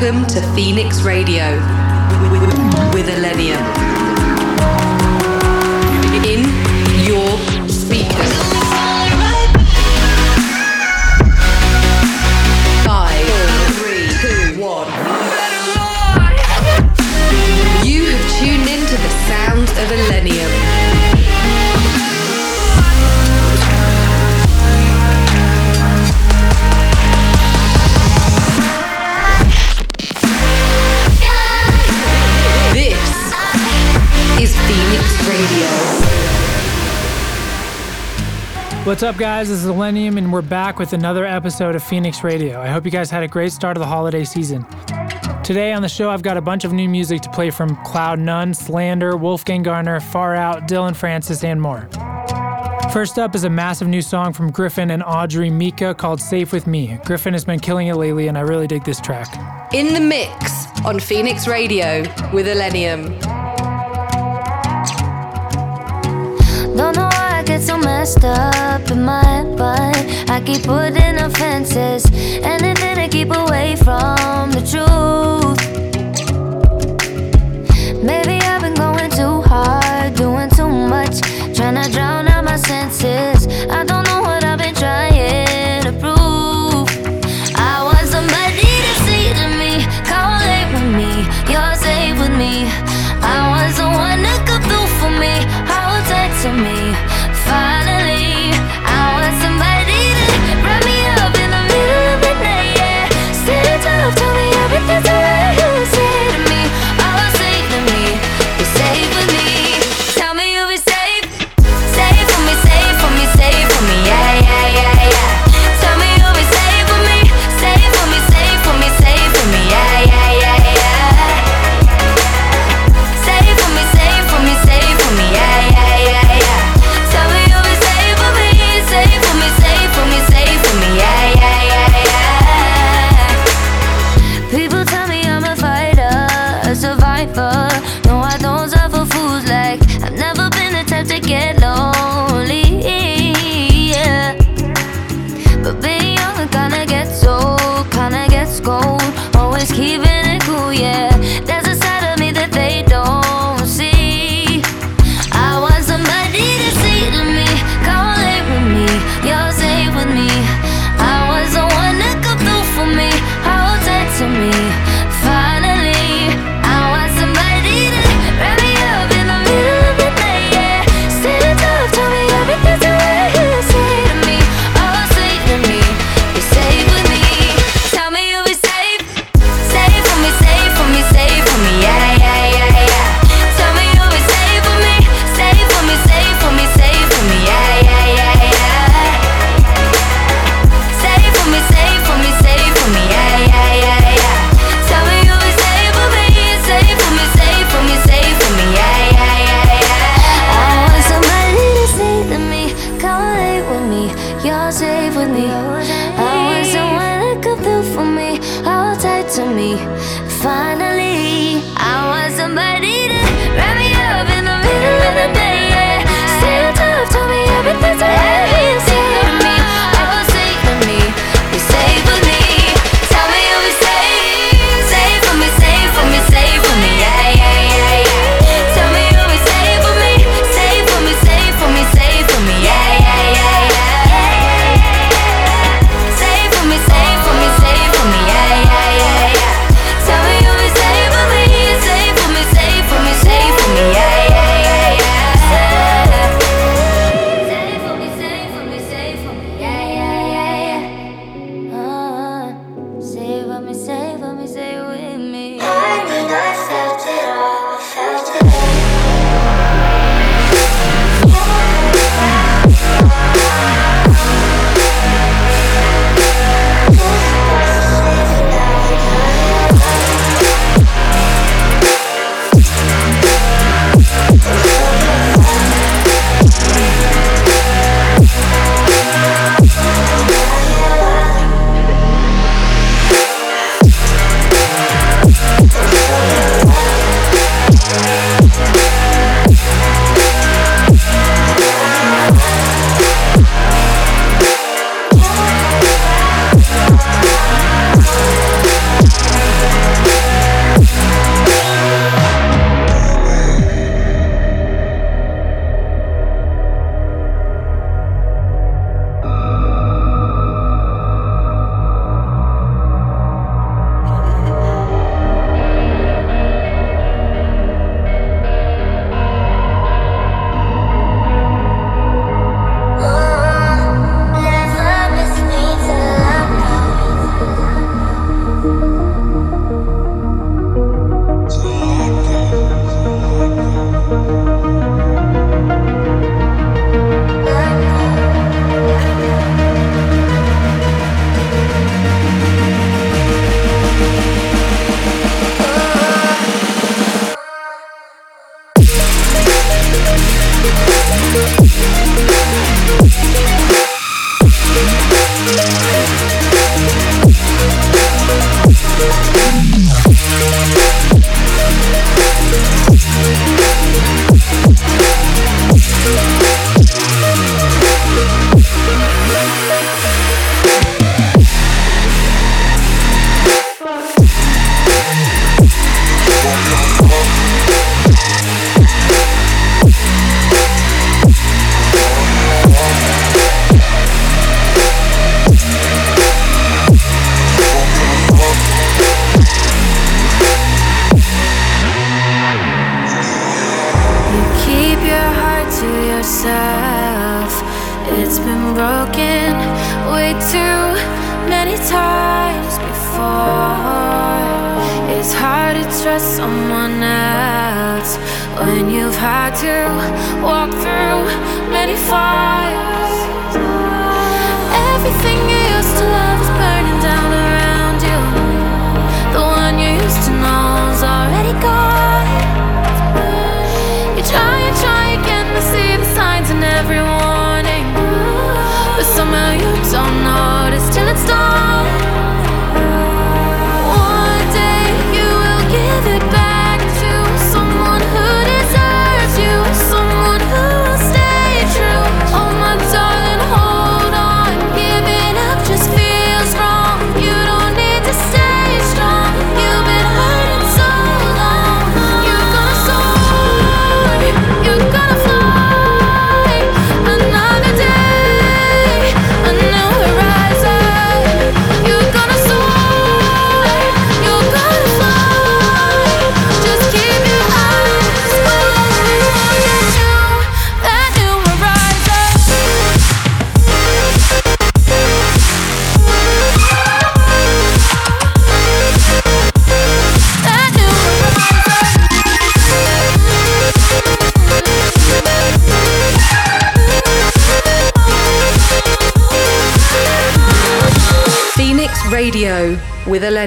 Welcome to Phoenix Radio with Illenium. What's up, guys? This is Illenium, and we're back with another episode of Phoenix Radio. I hope you guys had a great start of the holiday season. Today on the show, I've got a bunch of new music to play from Cloud Nun, Slander, Wolfgang Gartner, Far Out, Dillon Francis, and more. First up is a massive new song from Gryffin and Audrey Mika called Safe With Me. Gryffin has been killing it lately, and I really dig this track. In the mix on Phoenix Radio with Illenium. so messed up in my mind, I keep putting up fences. Anything to keep away from the truth. Maybe I've been going too hard, doing too much, trying to drown out my senses. I don't know what I've been trying to prove. I want somebody to see to me, call correlate with me, you're safe with me. I want someone to come through for me, hold tight to me.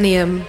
With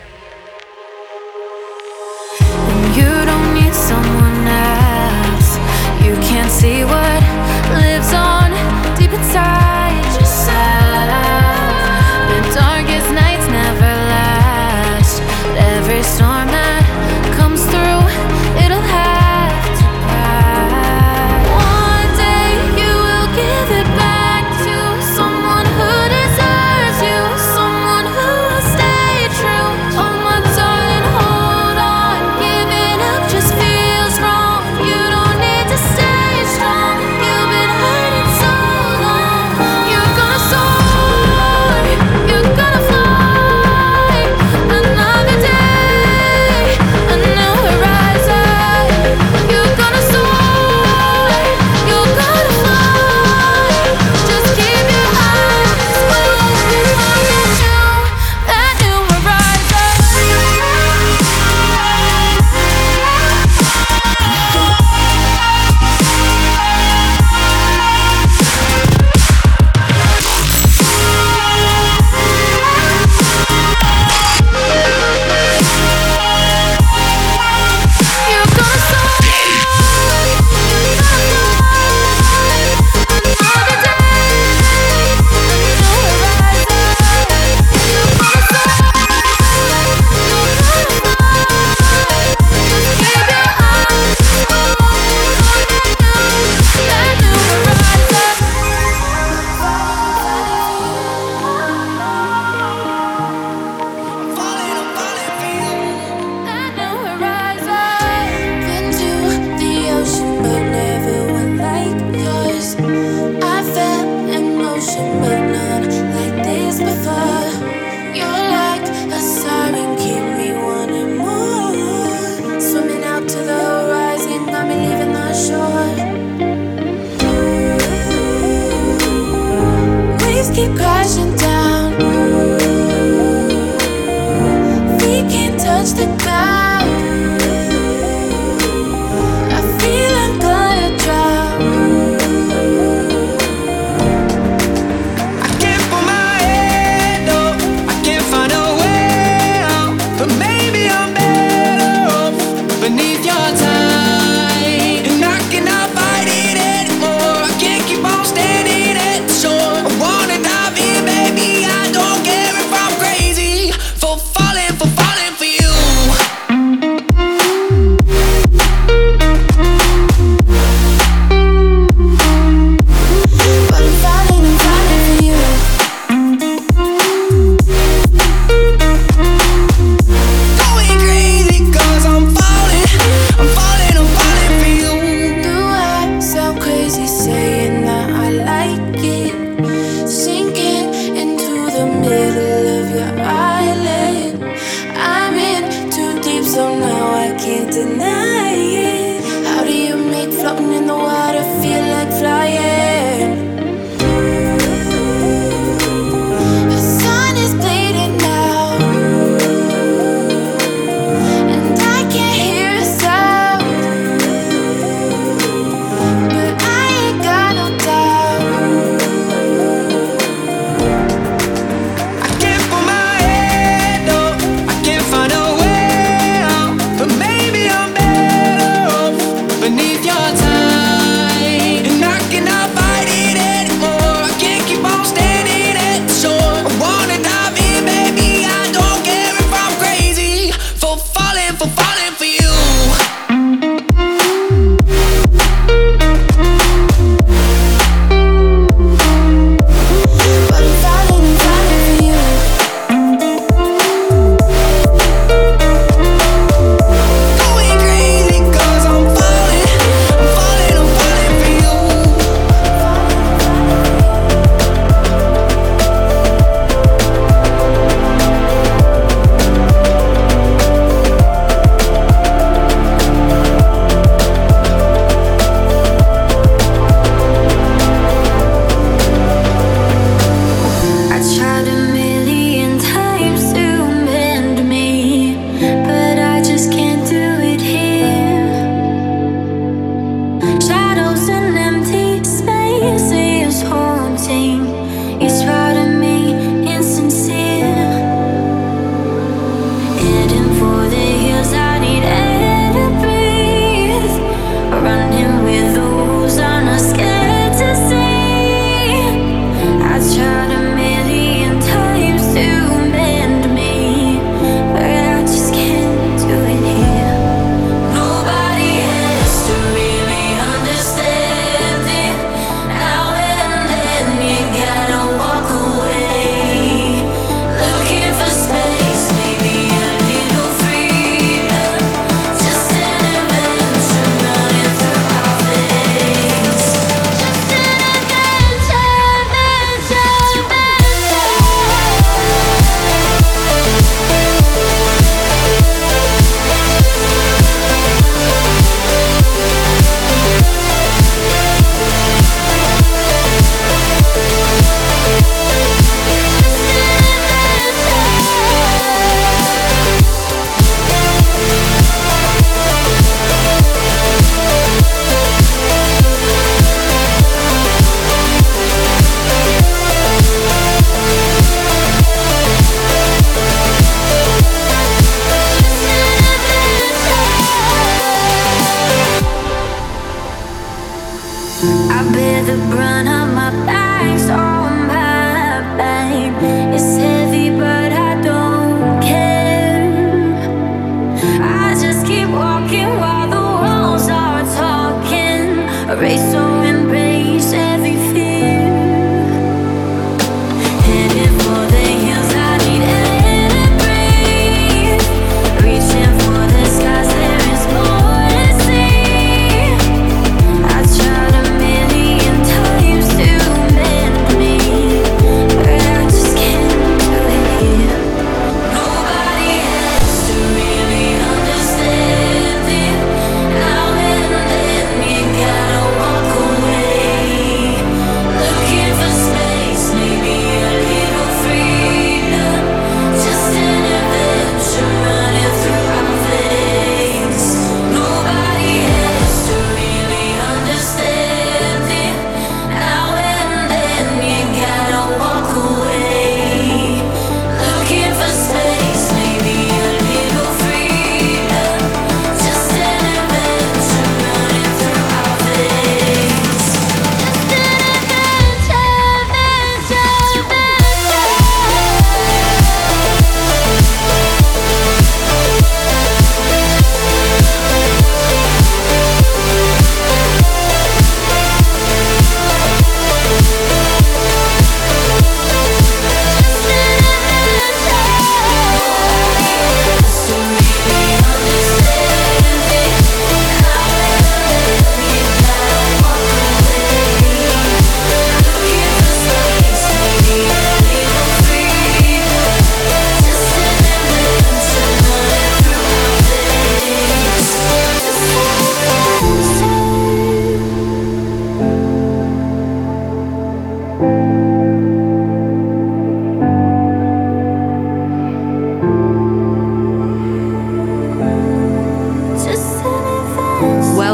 rain.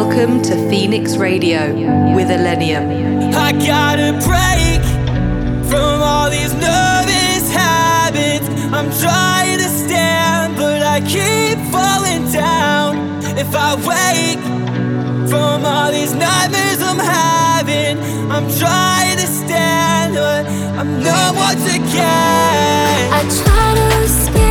Welcome to Phoenix Radio with Illenium. I gotta break from all these nervous habits. I'm trying to stand, but I keep falling down. If I wake from all these nightmares I'm having, I'm trying to stand, but I'm not once again. I try to escape.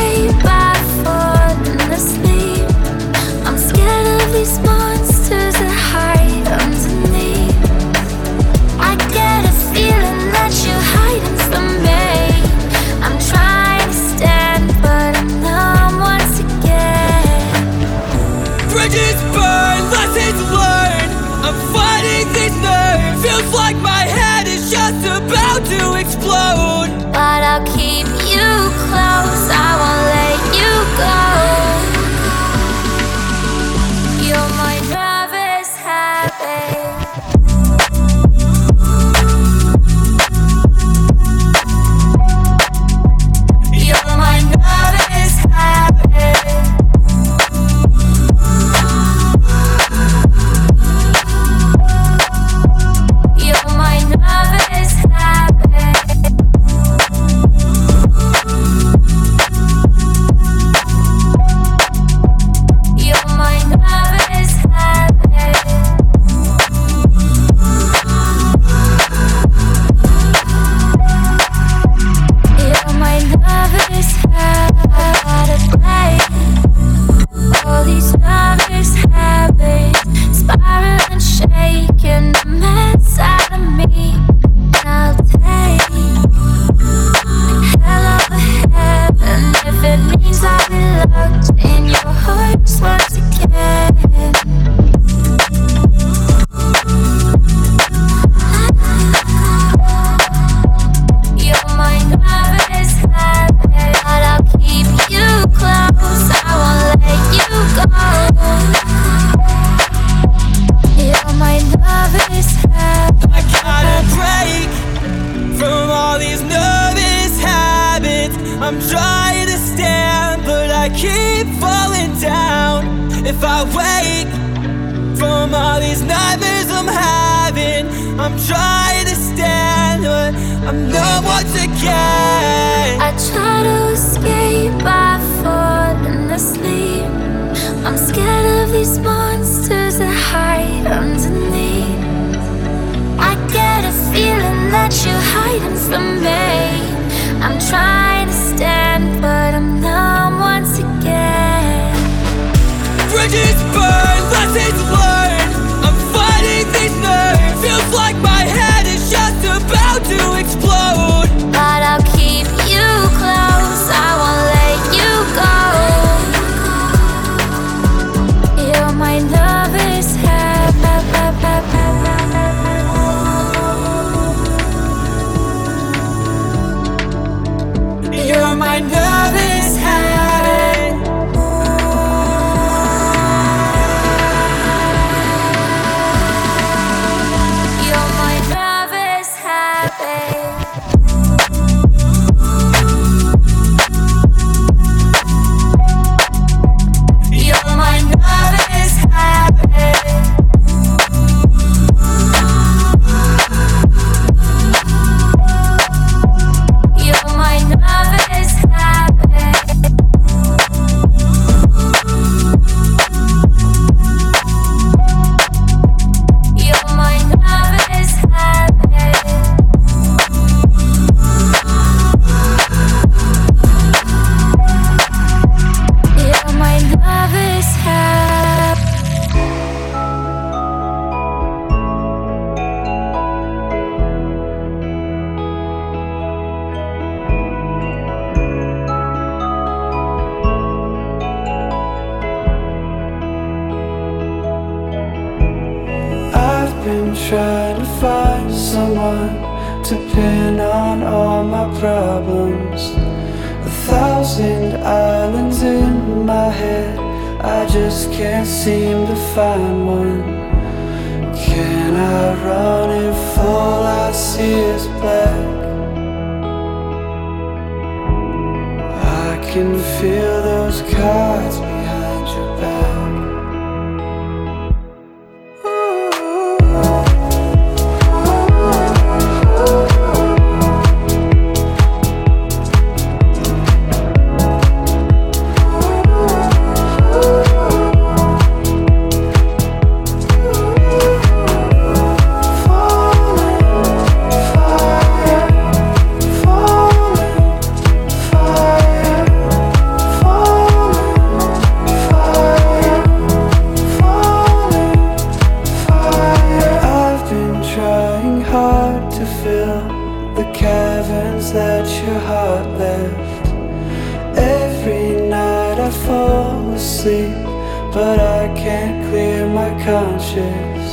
But I can't clear my conscience.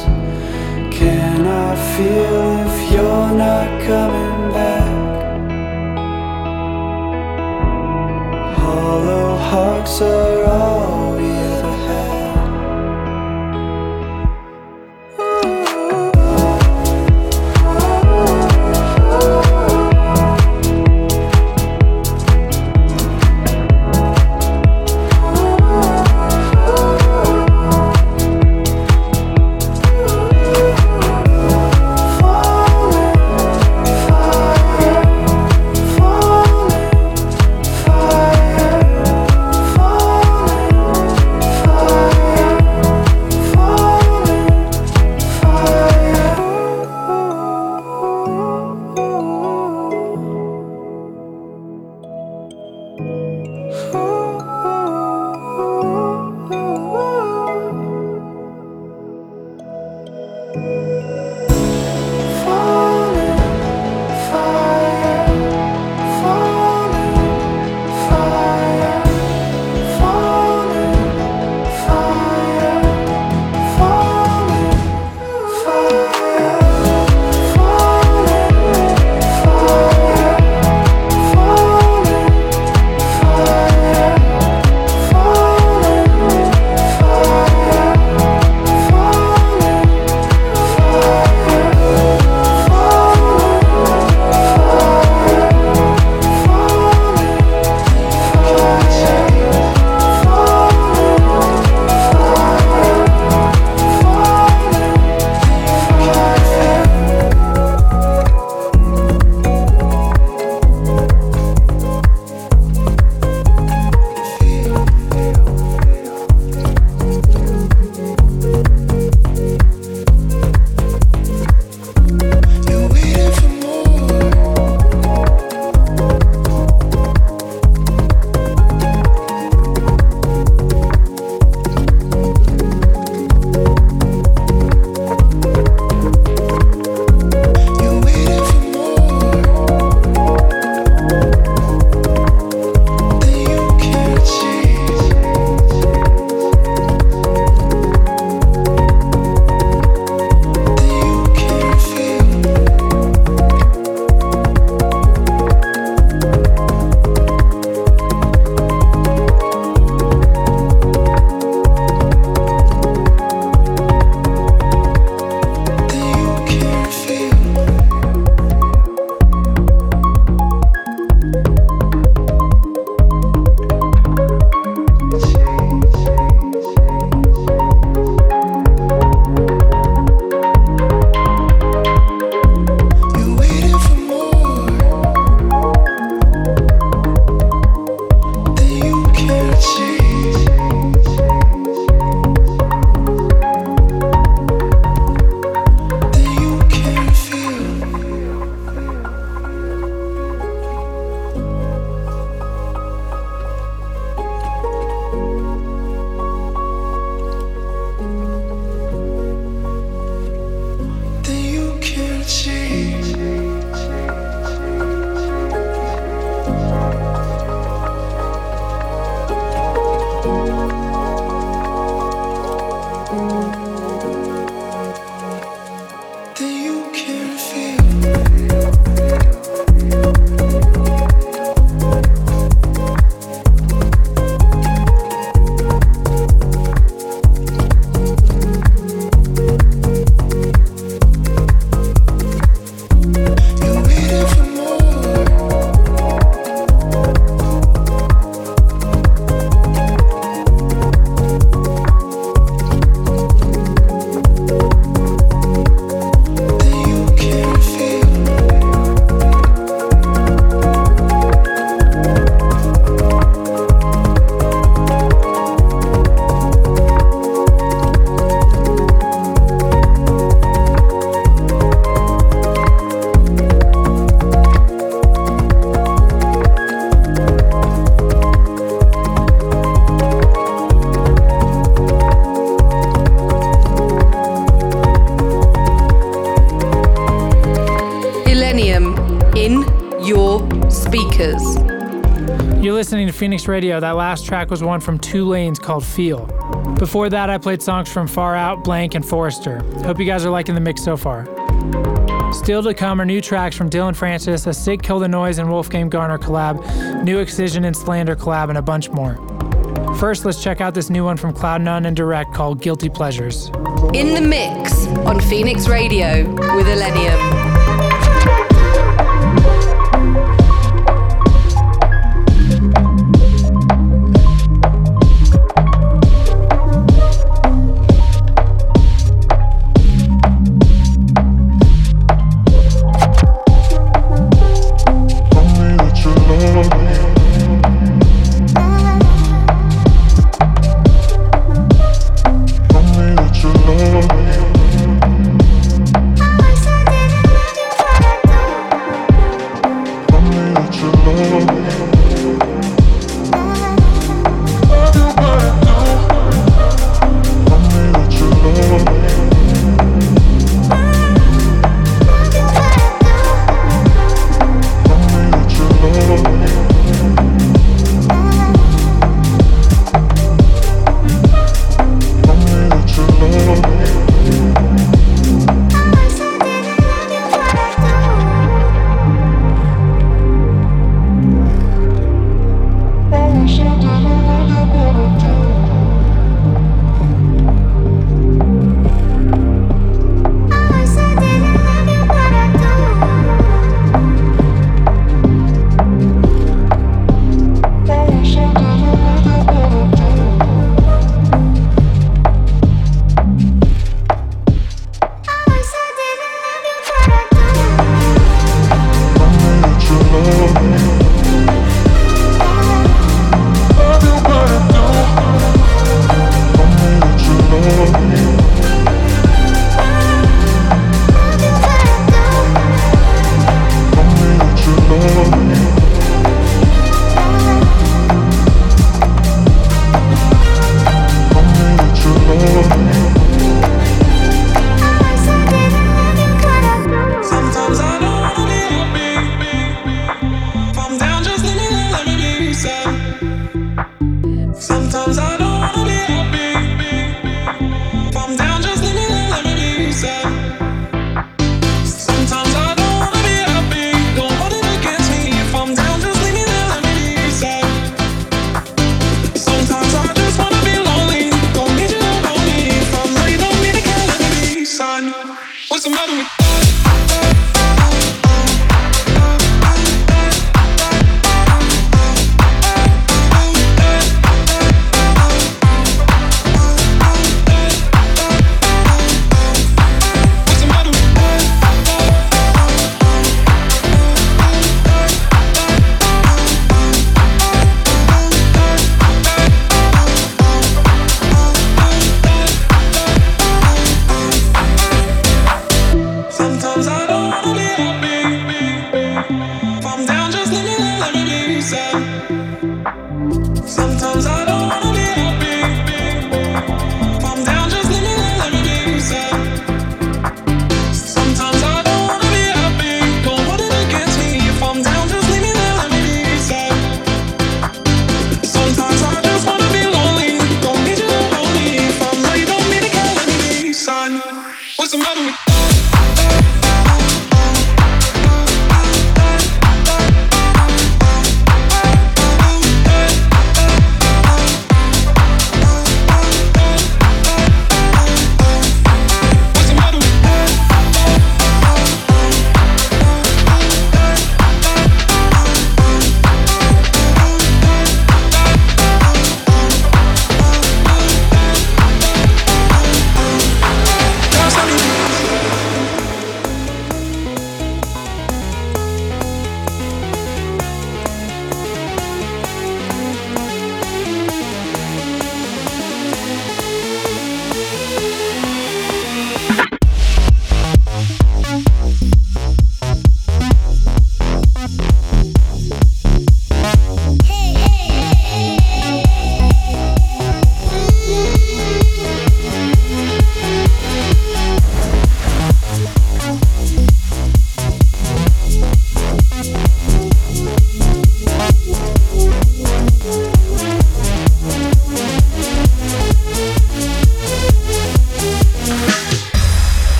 Can I feel if you're not coming back? Hollow hearts are all 记忆 Phoenix Radio. That last track was one from Two Lanes called Feel. Before that, I played songs from Far Out, Blanke, and Forrester. Hope you guys are liking the mix so far. Still to come are new tracks from Dillon Francis, a Sick Kill the Noise and Wolfgang Gartner collab, new Excision and Slander collab, and a bunch more. First, let's check out this new one from Cloud None and Direct called Guilty Pleasures. In the mix on Phoenix Radio with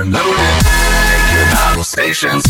and loaded. Take your battle stations.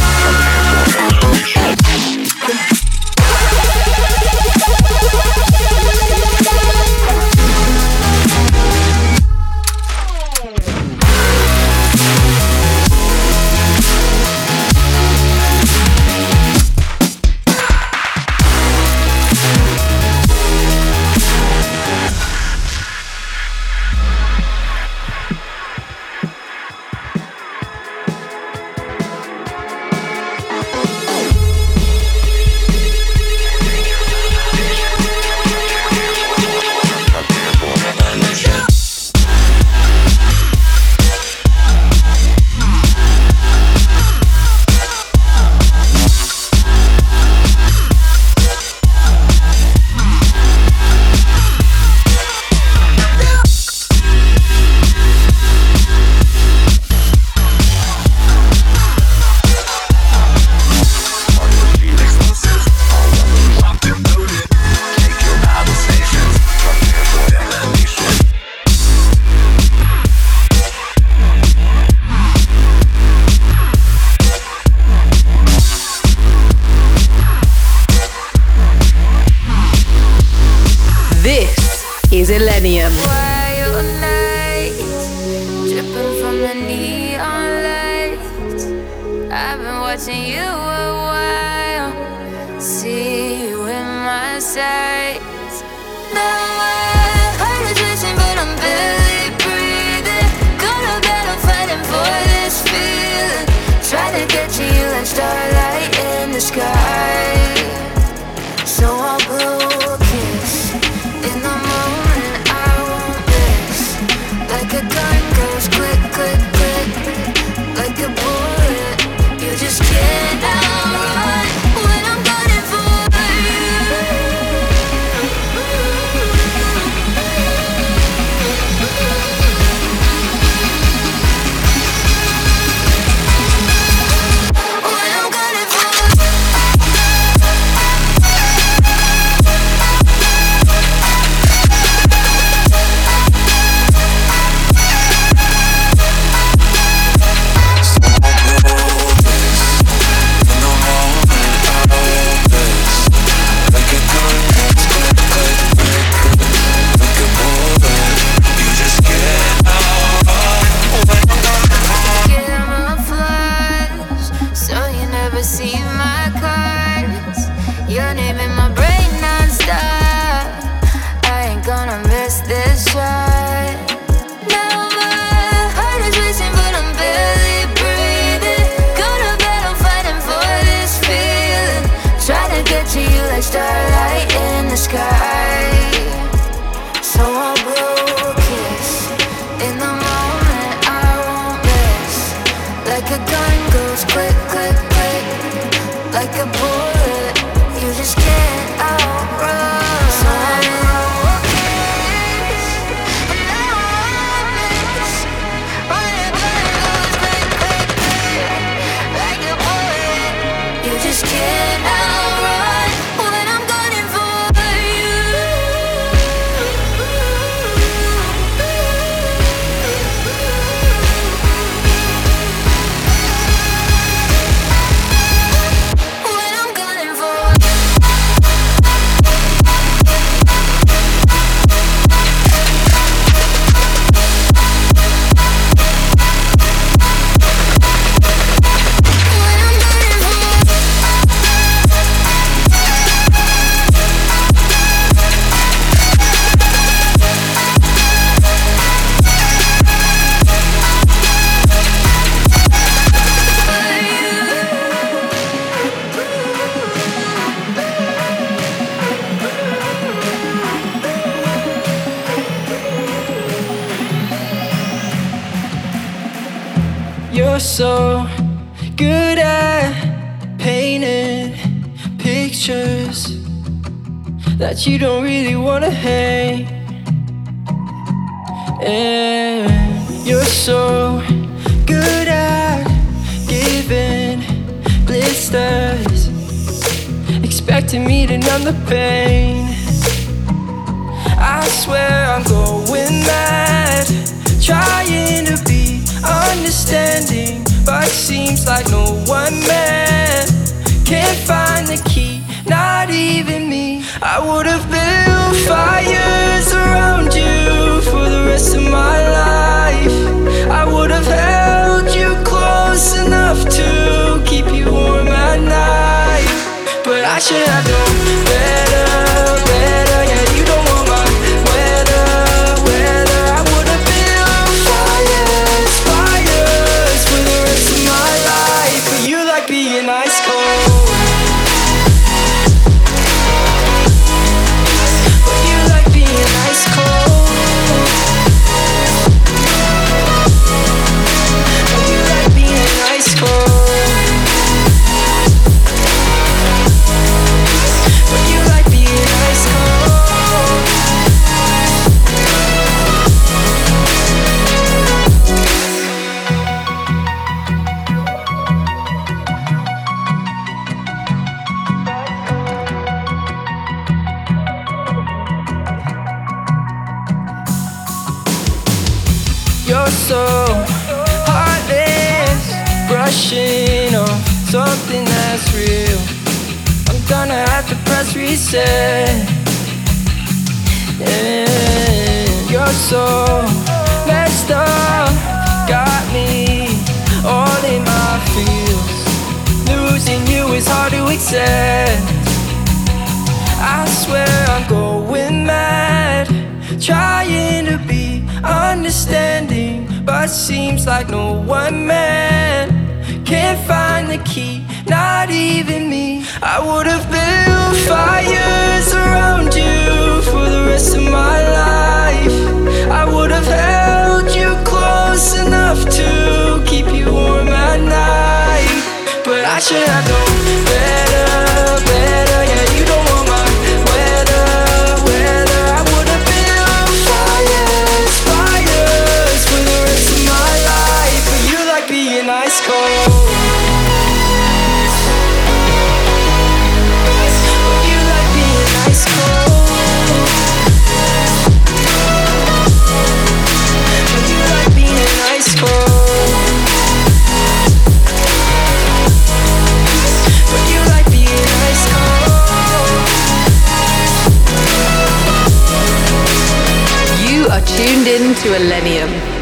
To Millennium.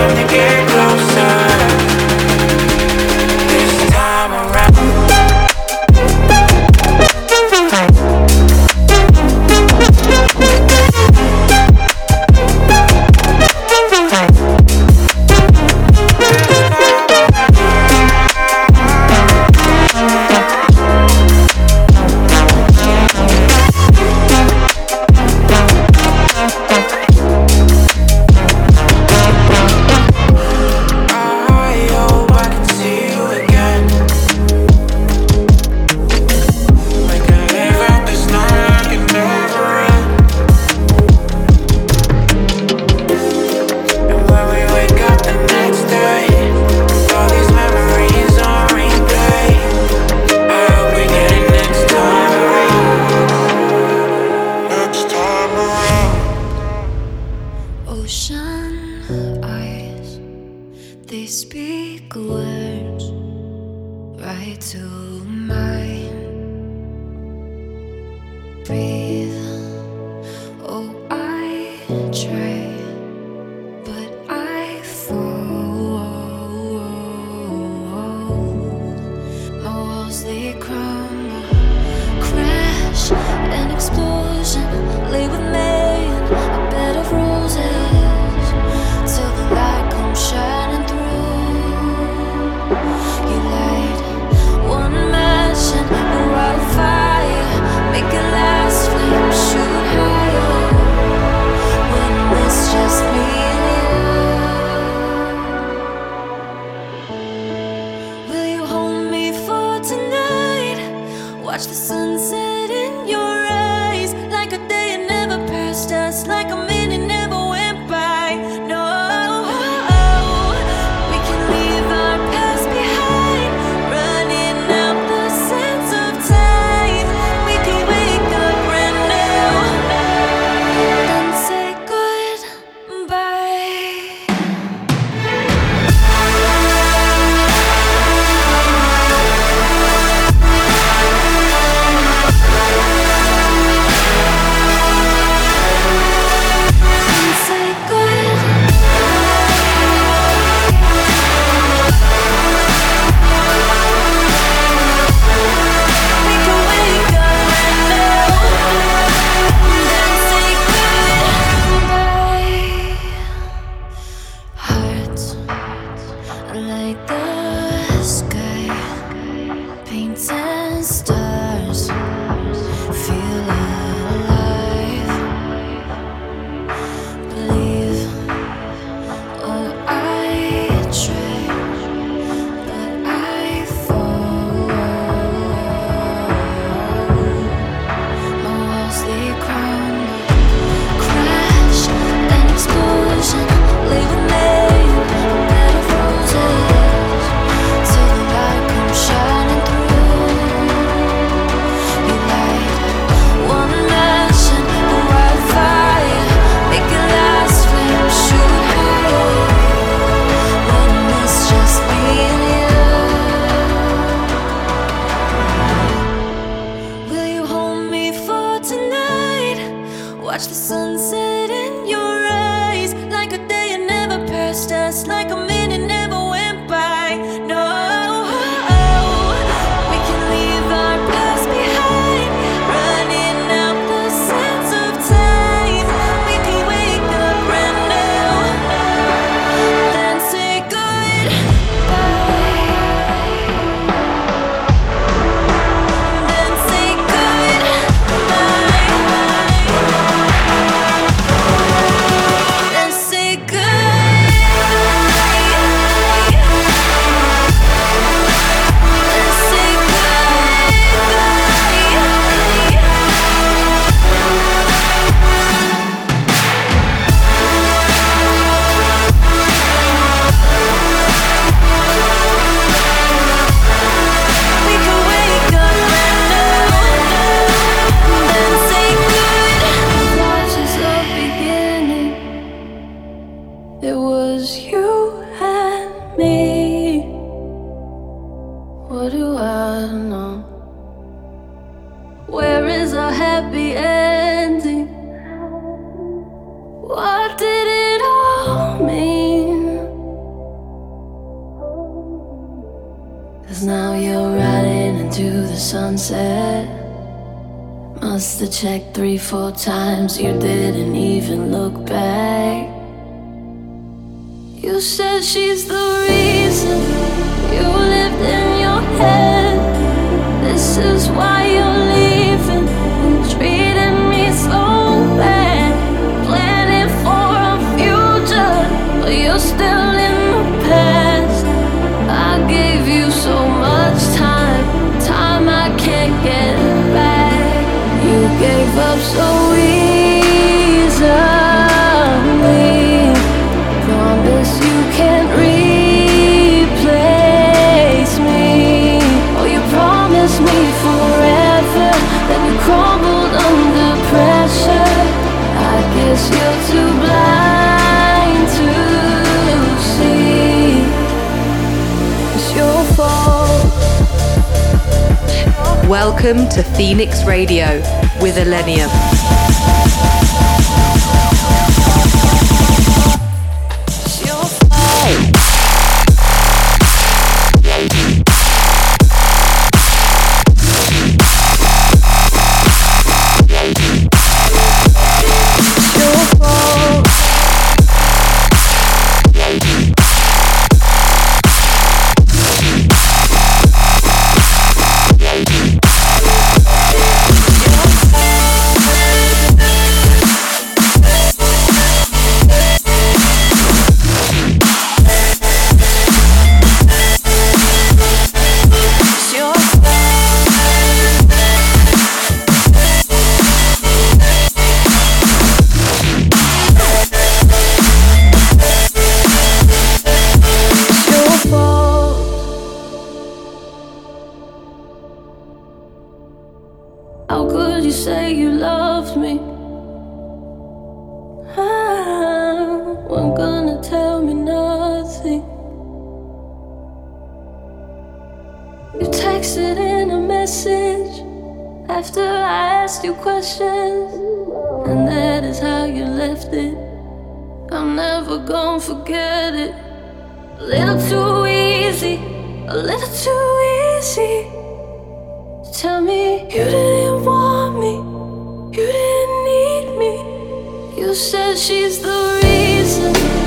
Time to sit in your times you did. gave up so easily. Promise you can't replace me. Oh, you promised me forever, then you crumbled under pressure. I guess you. Welcome to Phoenix Radio with Illenium. forget it. A little too easy, a little too easy. Tell me you didn't want me, you didn't need me. You said she's the reason.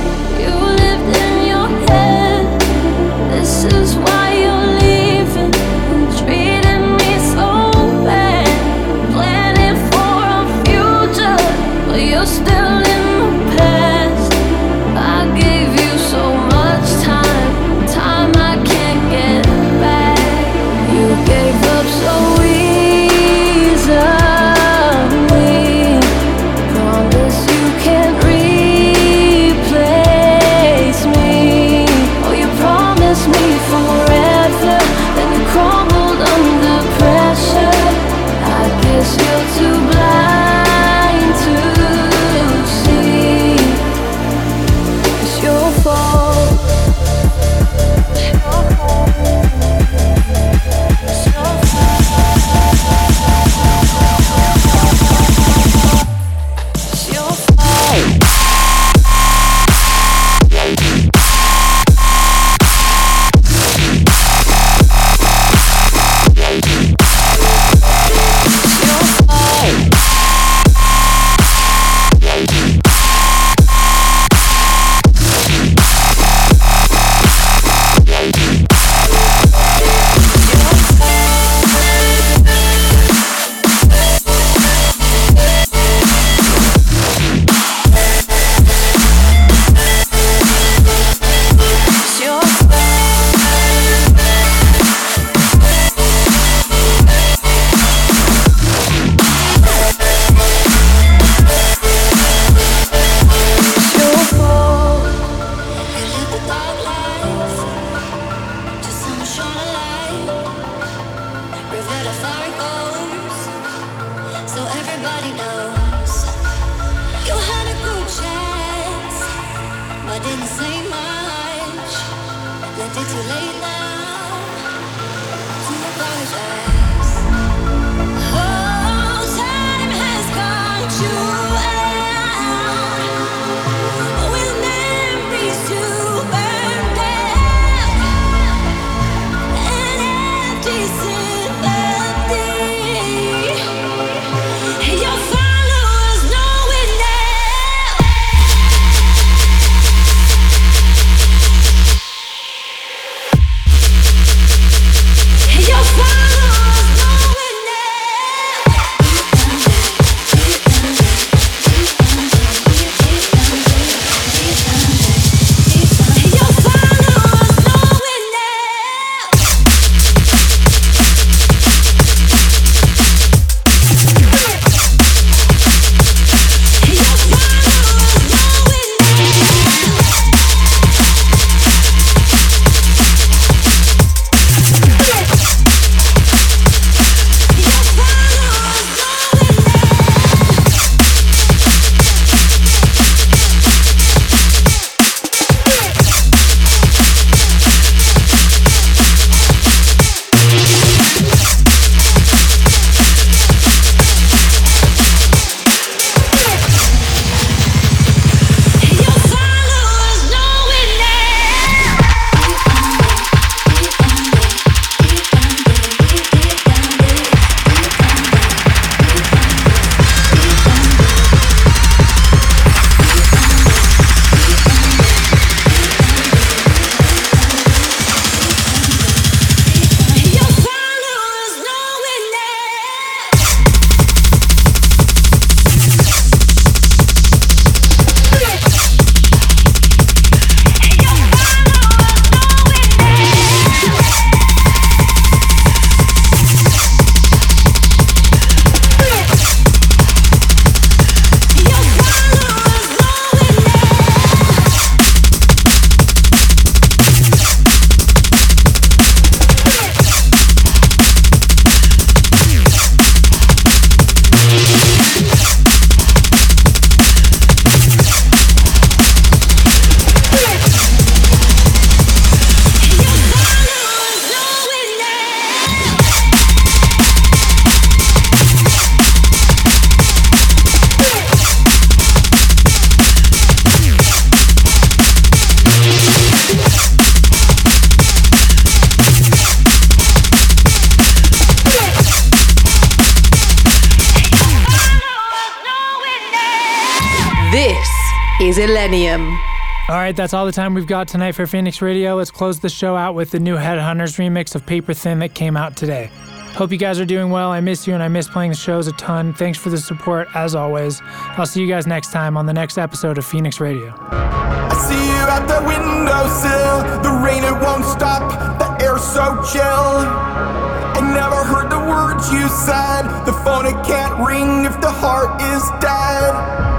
Right, that's all the time we've got tonight for Phoenix Radio. Let's close the show out with the new Headhunters remix of Paper Thin that came out today. Hope you guys are doing well. I miss you and I miss playing the shows a ton. Thanks for the support as always. I'll see you guys next time on the next episode of Phoenix Radio. I see you at the windowsill. The rain, it won't stop. The air's so chill. I never heard the words you said. The phone, it can't ring if the heart is dead.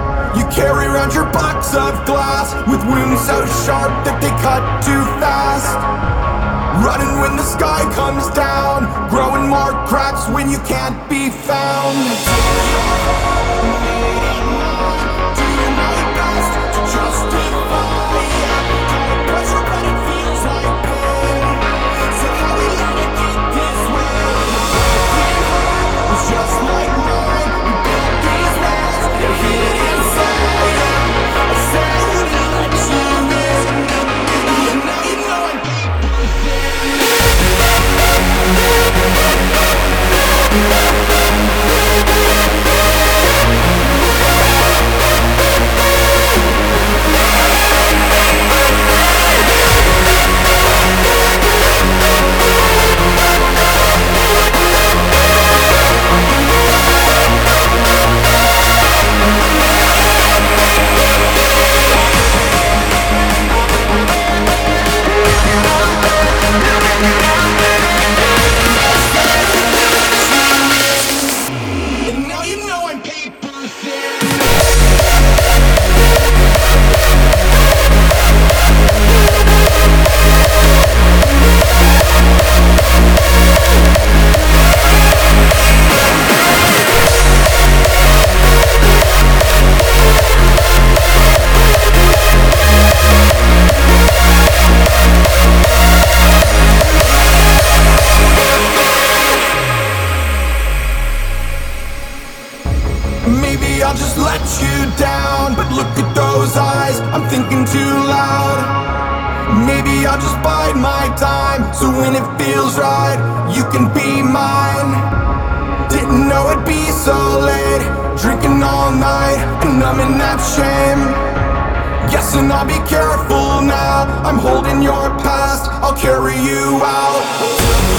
Carry around your box of glass with wounds so sharp that they cut too fast. Running when the sky comes down, growing more cracks when you can't be found. I'm too loud. Maybe I'll just bide my time, so when it feels right, you can be mine. Didn't know it'd be so late, drinking all night, and I'm in that shame. Guessing I'll be careful now. I'm holding your past, I'll carry you out.